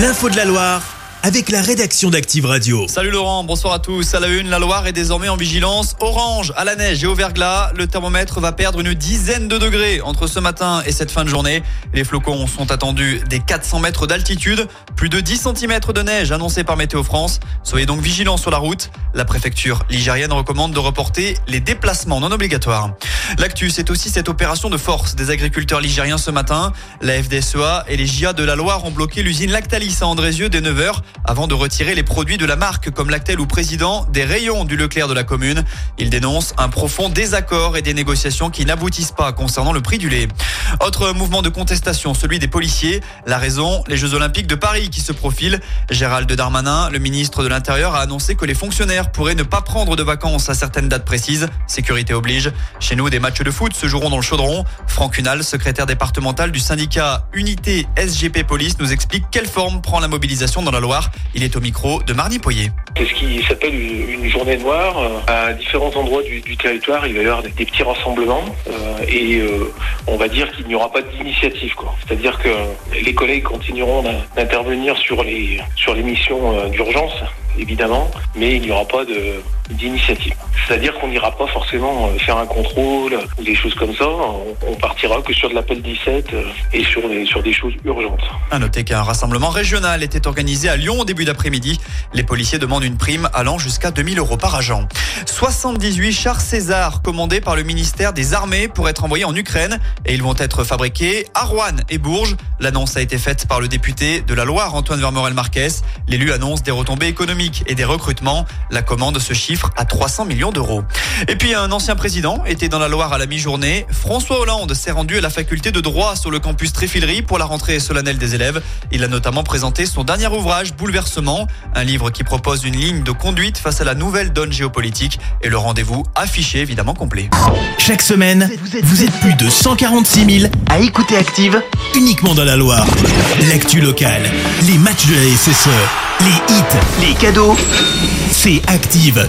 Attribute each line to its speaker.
Speaker 1: L'info de la Loire avec la rédaction d'Active Radio.
Speaker 2: Salut Laurent, bonsoir à tous. À la une, la Loire est désormais en vigilance orange à la neige et au verglas. Le thermomètre va perdre une dizaine de degrés entre ce matin et cette fin de journée. Les flocons sont attendus des 400 mètres d'altitude. Plus de 10 cm de neige annoncés par Météo France. Soyez donc vigilants sur la route. La préfecture ligérienne recommande de reporter les déplacements non obligatoires. L'actu, c'est aussi cette opération de force des agriculteurs ligériens ce matin. La FDSEA et les JA de la Loire ont bloqué l'usine Lactalis à Andrézieux dès 9h avant de retirer les produits de la marque comme Lactel ou Président des rayons du Leclerc de la commune. Il dénonce un profond désaccord et des négociations qui n'aboutissent pas concernant le prix du lait. Autre mouvement de contestation, celui des policiers. La raison, les Jeux Olympiques de Paris qui se profilent. Gérald Darmanin, le ministre de l'Intérieur, a annoncé que les fonctionnaires pourraient ne pas prendre de vacances à certaines dates précises. Sécurité oblige. Chez nous, des matchs de foot se joueront dans le chaudron. Franck Cunal, secrétaire départemental du syndicat Unité SGP Police, nous explique quelle forme prend la mobilisation dans la Loire. Il est au micro de Marnie Poyer.
Speaker 3: C'est ce qui s'appelle une journée noire. À différents endroits du, territoire, il va y avoir des, petits rassemblements euh, et euh, on va dire qu'il n'y aura pas d'initiative. C'est-à-dire que les collègues continueront d'intervenir sur les sur les missions euh, d'urgence évidemment, mais il n'y aura pas d'initiative. C'est-à-dire qu'on n'ira pas forcément euh, faire un contrôle ou des choses comme ça. On, partira que sur de l'appel 17 euh, et sur des, sur des choses urgentes.
Speaker 2: À noter qu'un rassemblement régional était organisé à Lyon au début d'après-midi. Les policiers demandent une prime allant jusqu'à 2000 euros par agent. 78 chars César commandés par le ministère des Armées pour être envoyés en Ukraine et ils vont être fabriqués à Rouen et Bourges. L'annonce a été faite par le député de la Loire, Antoine Vermorel-Marquez. L'élu annonce des retombées économiques et des recrutements. La commande se chiffre à 300 millions d'euros. Et puis un ancien président était dans la Loire à la mi-journée. François Hollande s'est rendu à la faculté de droit sur le campus Tréfilerie pour la rentrée solennelle des élèves. Il a notamment présenté son dernier ouvrage Bouleversement, un livre qui propose une ligne de conduite face à la nouvelle donne géopolitique et le rendez-vous affiché évidemment complet.
Speaker 1: Chaque semaine, vous êtes plus de 146 000 à écouter Active uniquement dans la Loire. L'actu locale, les matchs de la SSE, les hits, les cadeaux, c'est Active.